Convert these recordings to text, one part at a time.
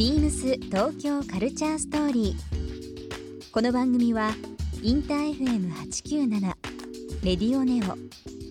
ビームス東京カルチャーストーリー。この番組はインター FM897 レディオネオ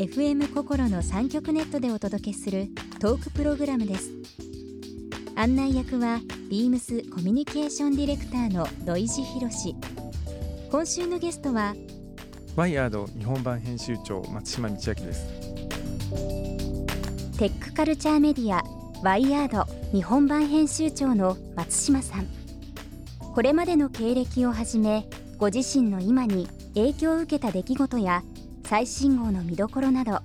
FM 心の三極ネットでお届けするトークプログラムです。案内役はビームスコミュニケーションディレクターの土井博志。今週のゲストはワイヤード日本版編集長松島道明ですテックカルチャーメディアワイヤード日本版編集長の松島さん。これまでの経歴をはじめご自身の今に影響を受けた出来事や最新号の見どころなど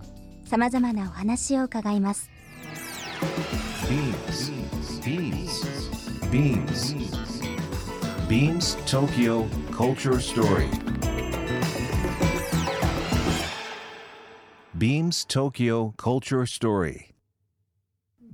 さまざまなお話を伺います。BeamsBeamsBeamsTokyo Culture Story. Beams Tokyo Culture Story.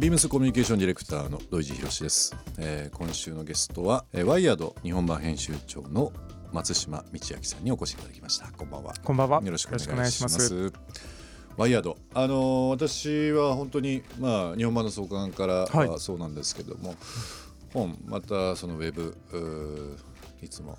ビームスコミュニケーションディレクターの土井博志です、えー今週のゲストは、えーワイヤード日本版編集長の松島道明さんにお越しいただきました。こんばんは。こんばんは。よろしくお願いします。ワイヤード。あのー私は本当にまあ日本版の創刊からはい。はそうなんですけども、本またそのウェブいつも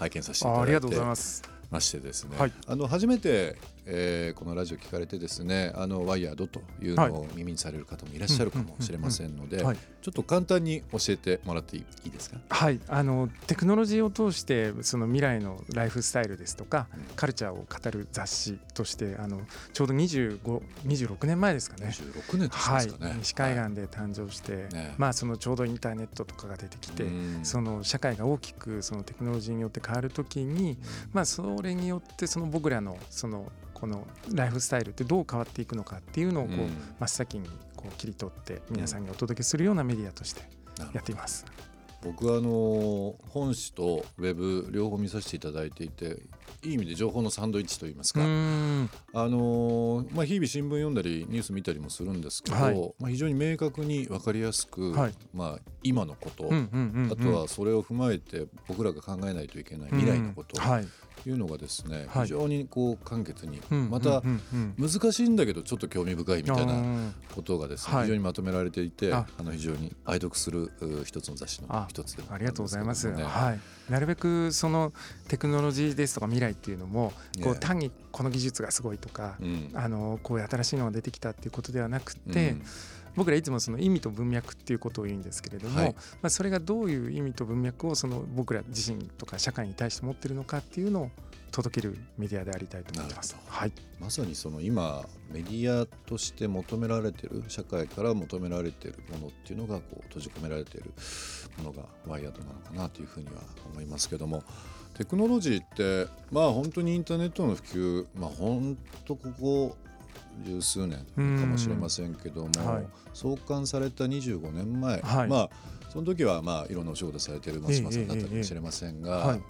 拝見させていただいてあありがとうございます。ましてですね、はい。あの初めて、えーこのラジオ聞かれてですねあのワイヤードというのを耳にされる方もいらっしゃるかもしれませんのではい。ちょっと簡単に教えてもらっていいですか？はい。あのテクノロジーを通してその未来のライフスタイルですとか、うん。カルチャーを語る雑誌としてあのちょうど2526年前ですかね。26年経ちまはいすかね、西海岸で誕生して、ね。まあそのちょうどインターネットとかが出てきて、うん。その社会が大きくそのテクノロジーによって変わるときに、まあ、それによってその僕らのそのこのライフスタイルってどう変わっていくのかっていうのをこう、うん。真っ先にこう切り取って皆さんにお届けするようなメディアとしてやっています。僕はあの本誌とウェブ両方見させていただいていていい意味で情報のサンドイッチといいますか、あのまあ、日々新聞読んだりニュース見たりもするんですけど、はい。まあ、非常に明確に分かりやすく、はい。まあ、今のこと、うんうんうんうん。あとはそれを踏まえて僕らが考えないといけない未来のことうんはい。というのがですね、はい。非常にこう簡潔に、うんまた難しいんだけどちょっと興味深いみたいなことがですね、はい。非常にまとめられていてああの非常に愛読するう一つの雑誌のあ一つでもありがとうございます。はい。なるべくそのテクノロジーですとか未来っていうのもこねう単にこの技術がすごいとかあのこういう新しいのが出てきたっていうことではなくうんて、うん僕らいつもその意味と文脈っていうことを言うんですけれども、はい。まあ、それがどういう意味と文脈をその僕ら自身とか社会に対して持ってるのかっていうのを届けるメディアでありたいと思ってます。はい、まさにその今メディアとして求められてる社会から求められてるものっていうのがこう閉じ込められているものがワイヤードなのかなというふうには思いますけどもテクノロジーってまあ本当にインターネットの普及まあ本当ここ十数年かもしれませんけども、創刊された25年前、はい。まあその時はまあいろんなお仕事されてる松島さんだったかもしれませんが、はい。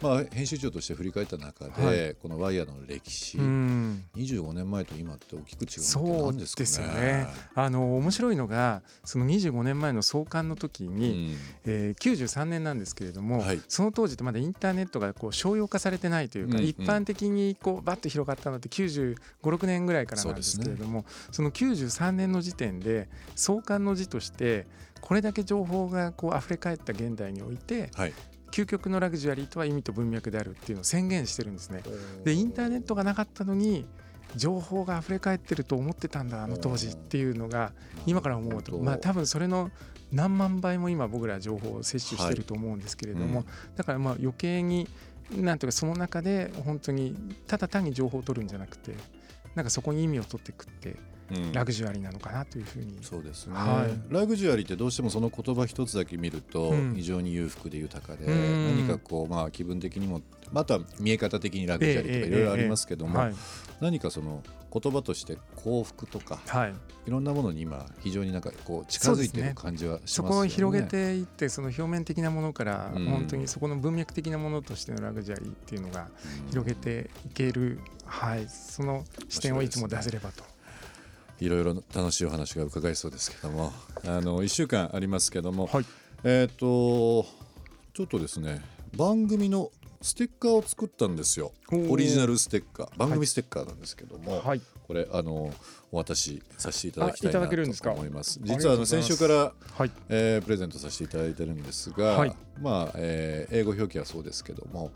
まあ、編集長として振り返った中で、はい。このワイヤードの歴史、うん。25年前と今って大きく違うのってそう何です。ですよね。あの面白いのがその25年前の創刊の時うに、ん。えー93年なんですけれども、はい。その当時ってまだインターネットがこう商用化されてないというか、一般的にこうバッと広がったのって9 5 6年ぐらいからなんですけれどもそ,、の93年の時点で創刊の字としてこれだけ情報がこう溢れ返った現代においてはい。究極のラグジュアリーとは意味と文脈であるっていうのを宣言してるんですね。でインターネットがなかったのに情報が溢れ返ってると思ってたんだあの当時っていうのが今から思うとまあ多分それの何万倍も今僕ら情報を摂取してると思うんですけれども、うんだからまあ余計になんというかその中で本当にただ単に情報を取るんじゃなくてなんかそこに意味を取っていくってうんラグジュアリーなのかなというふうに、そうですね、はい。ラグジュアリーってどうしてもその言葉一つだけ見るとうん。非常に裕福で豊かで、うん。何かこうまあ気分的にもまた見え方的にラグジュアリーとかいろいろありますけども、はい。何かその言葉として幸福とかはい、いろんなものに今非常になんかこう近づいてる感じはしますね。こを広げていってその表面的なものからうん。本当にそこの文脈的なものとしてのラグジュアリーっていうのがうん。広げていける、はい、その視点をいつも出せればと。いろいろ楽しいお話が伺えそうですけども。あの1週間ありますけども、はい。えっ、とちょっっとですね番組のステッカーを作ったんですよ。オリジナルステッカー。番組ステッカーなんですけども、はいこれあのお渡しさせていただきたいなと思います。実はあの先週からはい。えープレゼントさせていただいてるんですが、はい。まあ、えー英語表記はそうですけども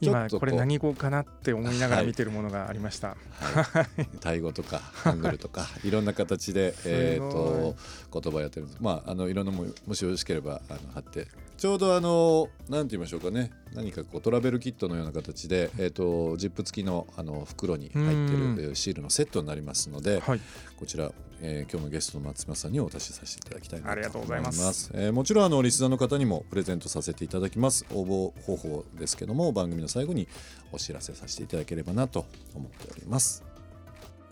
今っとこれ何語かなって思いながら見てるものがありました、はい、タイ語とか ハングルとかいろんな形で、えー、と言葉やってるんです。まああのいろんなももしよろしければあの貼ってちょうどあのなんて言いましょうかね。何かこうトラベルキットのような形で、えー、とジップ付きのあの袋に入ってるシールのセットになりますので、はい。こちら、えー今日のゲストの松島さんにお渡しさせていただきたいなありがとうございます。えーもちろんあのリスナーの方にもプレゼントさせていただきます。応募方法ですけども番組の最後にお知らせさせていただければなと思っております。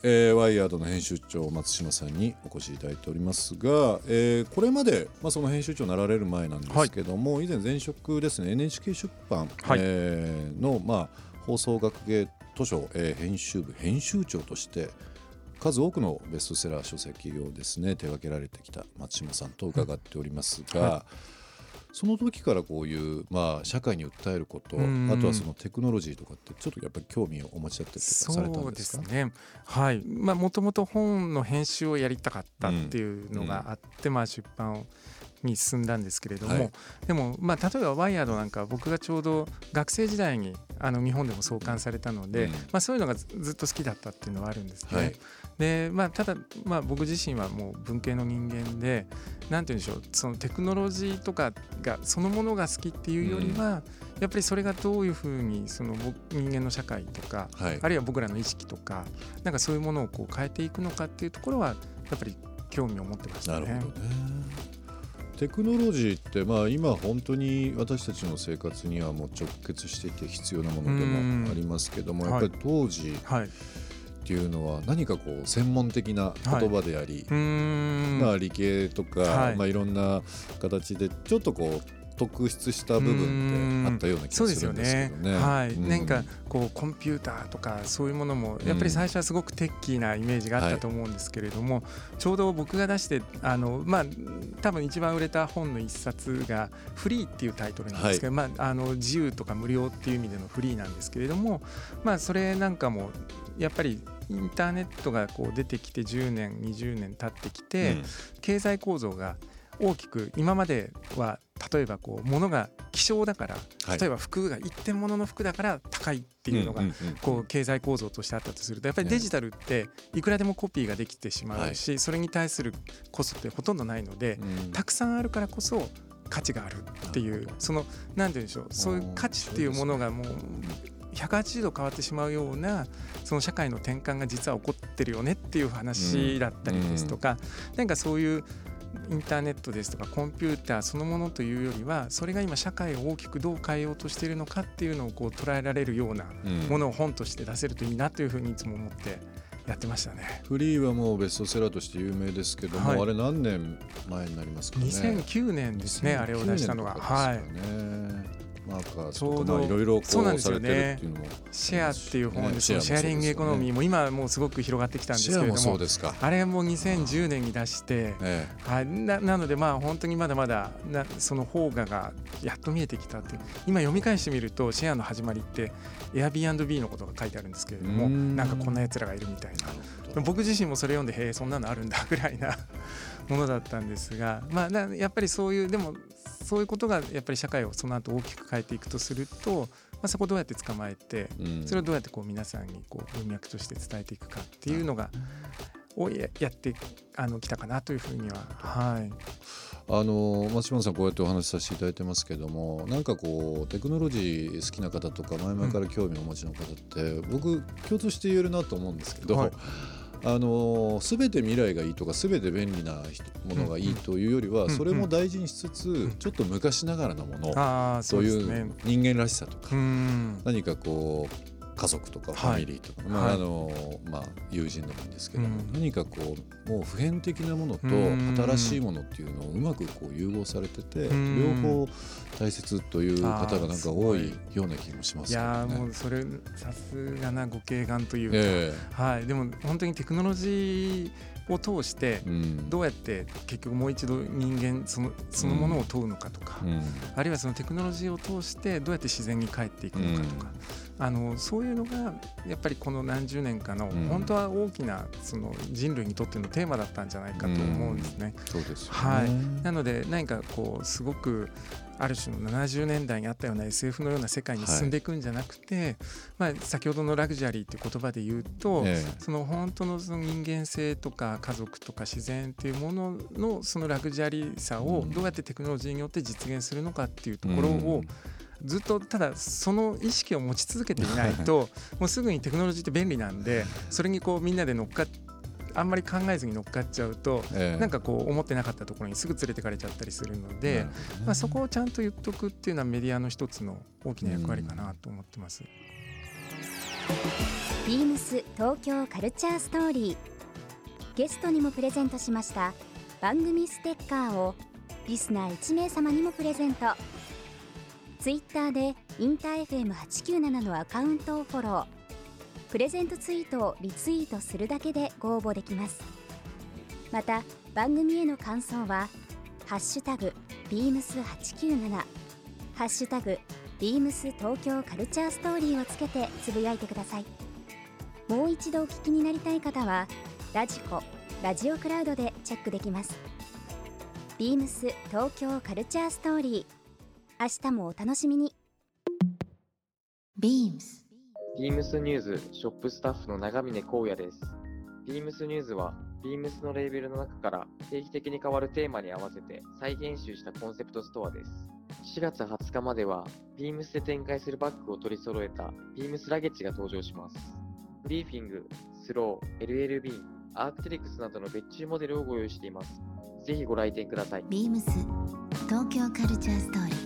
えーワイヤードの編集長松島さんにお越しいただいておりますが、えーこれまで、まあ、その編集長になられる前なんですけども、以前前職ですね NHK 出版、はい。えーの、まあ、放送学芸図書、えー編集部編集長として数多くのベストセラー書籍をですね手掛けられてきた松島さんと伺っておりますが、はその時からこういう、まあ、社会に訴えることうんあとはそのテクノロジーとかってちょっとやっぱり興味をお持ちだったりとかされたそうでんですか？すね。はい。まあもともと本の編集をやりたかったっていうのがあって、まあ出版に進んだんですけれども、はい。でもまあ例えばワイヤードなんかは僕がちょうど学生時代にあの日本でも創刊されたので、うん。まあそういうのがずずっと好きだったっていうのはあるんですね。はいでまあ、ただ、まあ、僕自身はもう文系の人間でなんて言うんでしょうそのテクノロジーとかがそのものが好きっていうよりは、やっぱりそれがどういうふうにその僕人間の社会とか、はい。あるいは僕らの意識とかなんかそういうものをこう変えていくのかっていうところはやっぱり興味を持ってましたね。なるほどね。テクノロジーって、まあ、今本当に私たちの生活にはもう直結していて必要なものでもありますけどもうんやっぱり当時はい、っていうのは何かこう専門的な言葉であり、うーん。まあ、理系とか、はい。まあ、いろんな形でちょっとこう特筆した部分ってあったような気がするんですけね。どね。はい、うん。なんかこうコンピューターとかそういうものもやっぱり最初はすごくテッキーなイメージがあったと思うんですけれども、ちょうど僕が出してあのまあ多分一番売れた本の一冊が「フリー」っていうタイトルなんですけど、まああの自由とか無料っていう意味でのフリーなんですけれどもまあそれなんかもやっぱりインターネットがこう出てきて10年20年経ってきて、うん。経済構造が大きく今までは例えばこう物が希少だからはい。例えば服が一点物の服だから高いっていうのがこう経済構造としてあったとするとやっぱりデジタルっていくらでもコピーができてしまうしそれに対するコストってほとんどないのでうん。たくさんあるからこそ価値があるっていうその何て言うんでしょうそういう価値っていうものがもう180度変わってしまうようなその社会の転換が実は起こってるよねっていう話だったりですとかなんかそういうインターネットですとかコンピューターそのものというよりはそれが今社会を大きくどう変えようとしているのかっていうのをこう捉えられるようなうんものを本として出せるといいなというふうにいつも思ってやってましたね。フリーはもうベストセラーとして有名ですけども、はいあれ何年前になりますかね？2009年ですね、あれを出したのが。2009はいマーカーちいろいろこそうなんうさですよね。れてるっていうのも。シェアっていう本で、ねシェアリングエコノミーも今はもうすごく広がってきたんですけれども。あれも2010年に出して、えはい、ななのでまあ本当にまだまだなその邦画がやっと見えてきたっていう。今読み返してみるとシェアの始まりって Airbnb のことが書いてあるんですけれどもうん。なんかこんなやつらがいるみたいな。僕自身もそれ読んでへえそんなのあるんだぐらいなものだったんですがまあなやっぱりそういうでもそういうことがやっぱり社会をその後大きく変えていくとすると、まあ、そこをどうやって捕まえてうん。それをどうやってこう皆さんにこう文脈として伝えていくかっていうのがをややってあのきたかなというふうには。はい。あの松島さんこうやってお話しさせていただいてますけどもなんかこうテクノロジー好きな方とか前々から興味をお持ちの方って、僕共通して言えるなと思うんですけど、はいあの全て未来がいいとか全て便利な人ものがいいというよりは、それも大事にしつつ、ん。ちょっと昔ながらのもの、ああそそうういう人間らしさとか、うん。何かこ家族とかフはい。ァミリーとか、まあはい。あのまあ、友人でもいいんですけども、うん。何かこうもう普遍的なものとうん。新しいものっていうのをうまくこう融合されてて、うん。両方大切という方がなんか多いような気もしますいけどやーもね。うそれさすがなご敬願というか、えはい、でも本当にテクノロジーを通してどうやって結局もう一度人間そのそのものを問うのかとか、うん。あるいはそのテクノロジーを通してどうやって自然に帰っていくのかとか、あのそういうのがやっぱりこの何十年かのうん。本当は大きなその人類にとってのテーマだったんじゃないかと思うんですね。そうですよね。はい。なので何かこうすごくある種の70年代にあったような SF のような世界に進んでいくんじゃなくて、まあ、先ほどのラグジュアリーっていう言葉で言うと、えその本当のその人間性とか家族とか自然っていうもののそのラグジュアリーさをうん。どうやってテクノロジーによって実現するのかっていうとえころをずっとただその意識を持ち続けていないと もうすぐにテクノロジーって便利なんでそれにこうみんなで乗っかっあんまり考えずに乗っかっちゃうとええ。なんかこう思ってなかったところにすぐ連れてかれちゃったりするので、まあ、そこをちゃんと言っとくっていうのはメディアの一つの大きな役割かなと思ってます。ビームス東京カルチャーストーリー。ゲストにもプレゼントしました。番組ステッカーをリスナー1名様にもプレゼントツイッターでインター FM897 のアカウントをフォロー。プレゼントツイートをリツイートするだけでご応募できます。また番組への感想は「ハッシュタグビームス897」「ハッシュタグビームス東京カルチャーストーリー」をつけてつぶやいてください。もう一度お聞きになりたい方はラジコラジオクラウドでチェックできます。ビームス東京カルチャーストーリー。明日もお楽しみに BEAMS ビームスニューズショップスタッフの長峰光也です。ビームスニューズは、ビームスのレーベルの中から定期的に変わるテーマに合わせて再編集したコンセプトストアです。4月20日までは、ビームスで展開するバッグを取り揃えたビームスラゲッジが登場します。ブリーフィング、スロー、LLB、アークテリクスなどの別注モデルをご用意しています。ぜひご来店ください。BEAMS 東京カルチャーストーリー